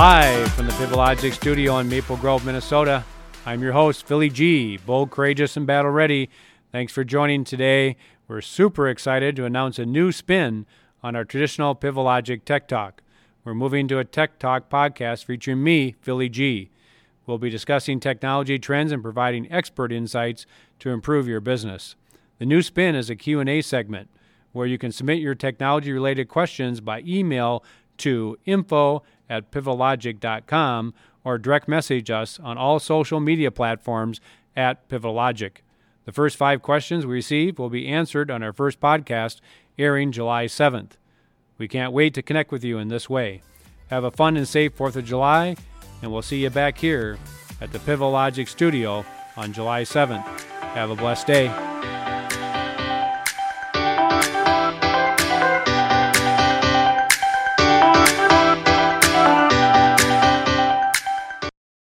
from the PivotLogic studio in Maple Grove, Minnesota. I'm your host, Philly G, bold, courageous, and battle ready. Thanks for joining today. We're super excited to announce a new spin on our traditional PivotLogic Tech Talk. We're moving to a Tech Talk podcast featuring me, Philly G. We'll be discussing technology trends and providing expert insights to improve your business. The new spin is a Q&A segment where you can submit your technology-related questions by email to info at pivotlogic.com or direct message us on all social media platforms at PivotLogic. The first five questions we receive will be answered on our first podcast airing July 7th. We can't wait to connect with you in this way. Have a fun and safe 4th of July, and we'll see you back here at the PivotLogic studio on July 7th. Have a blessed day.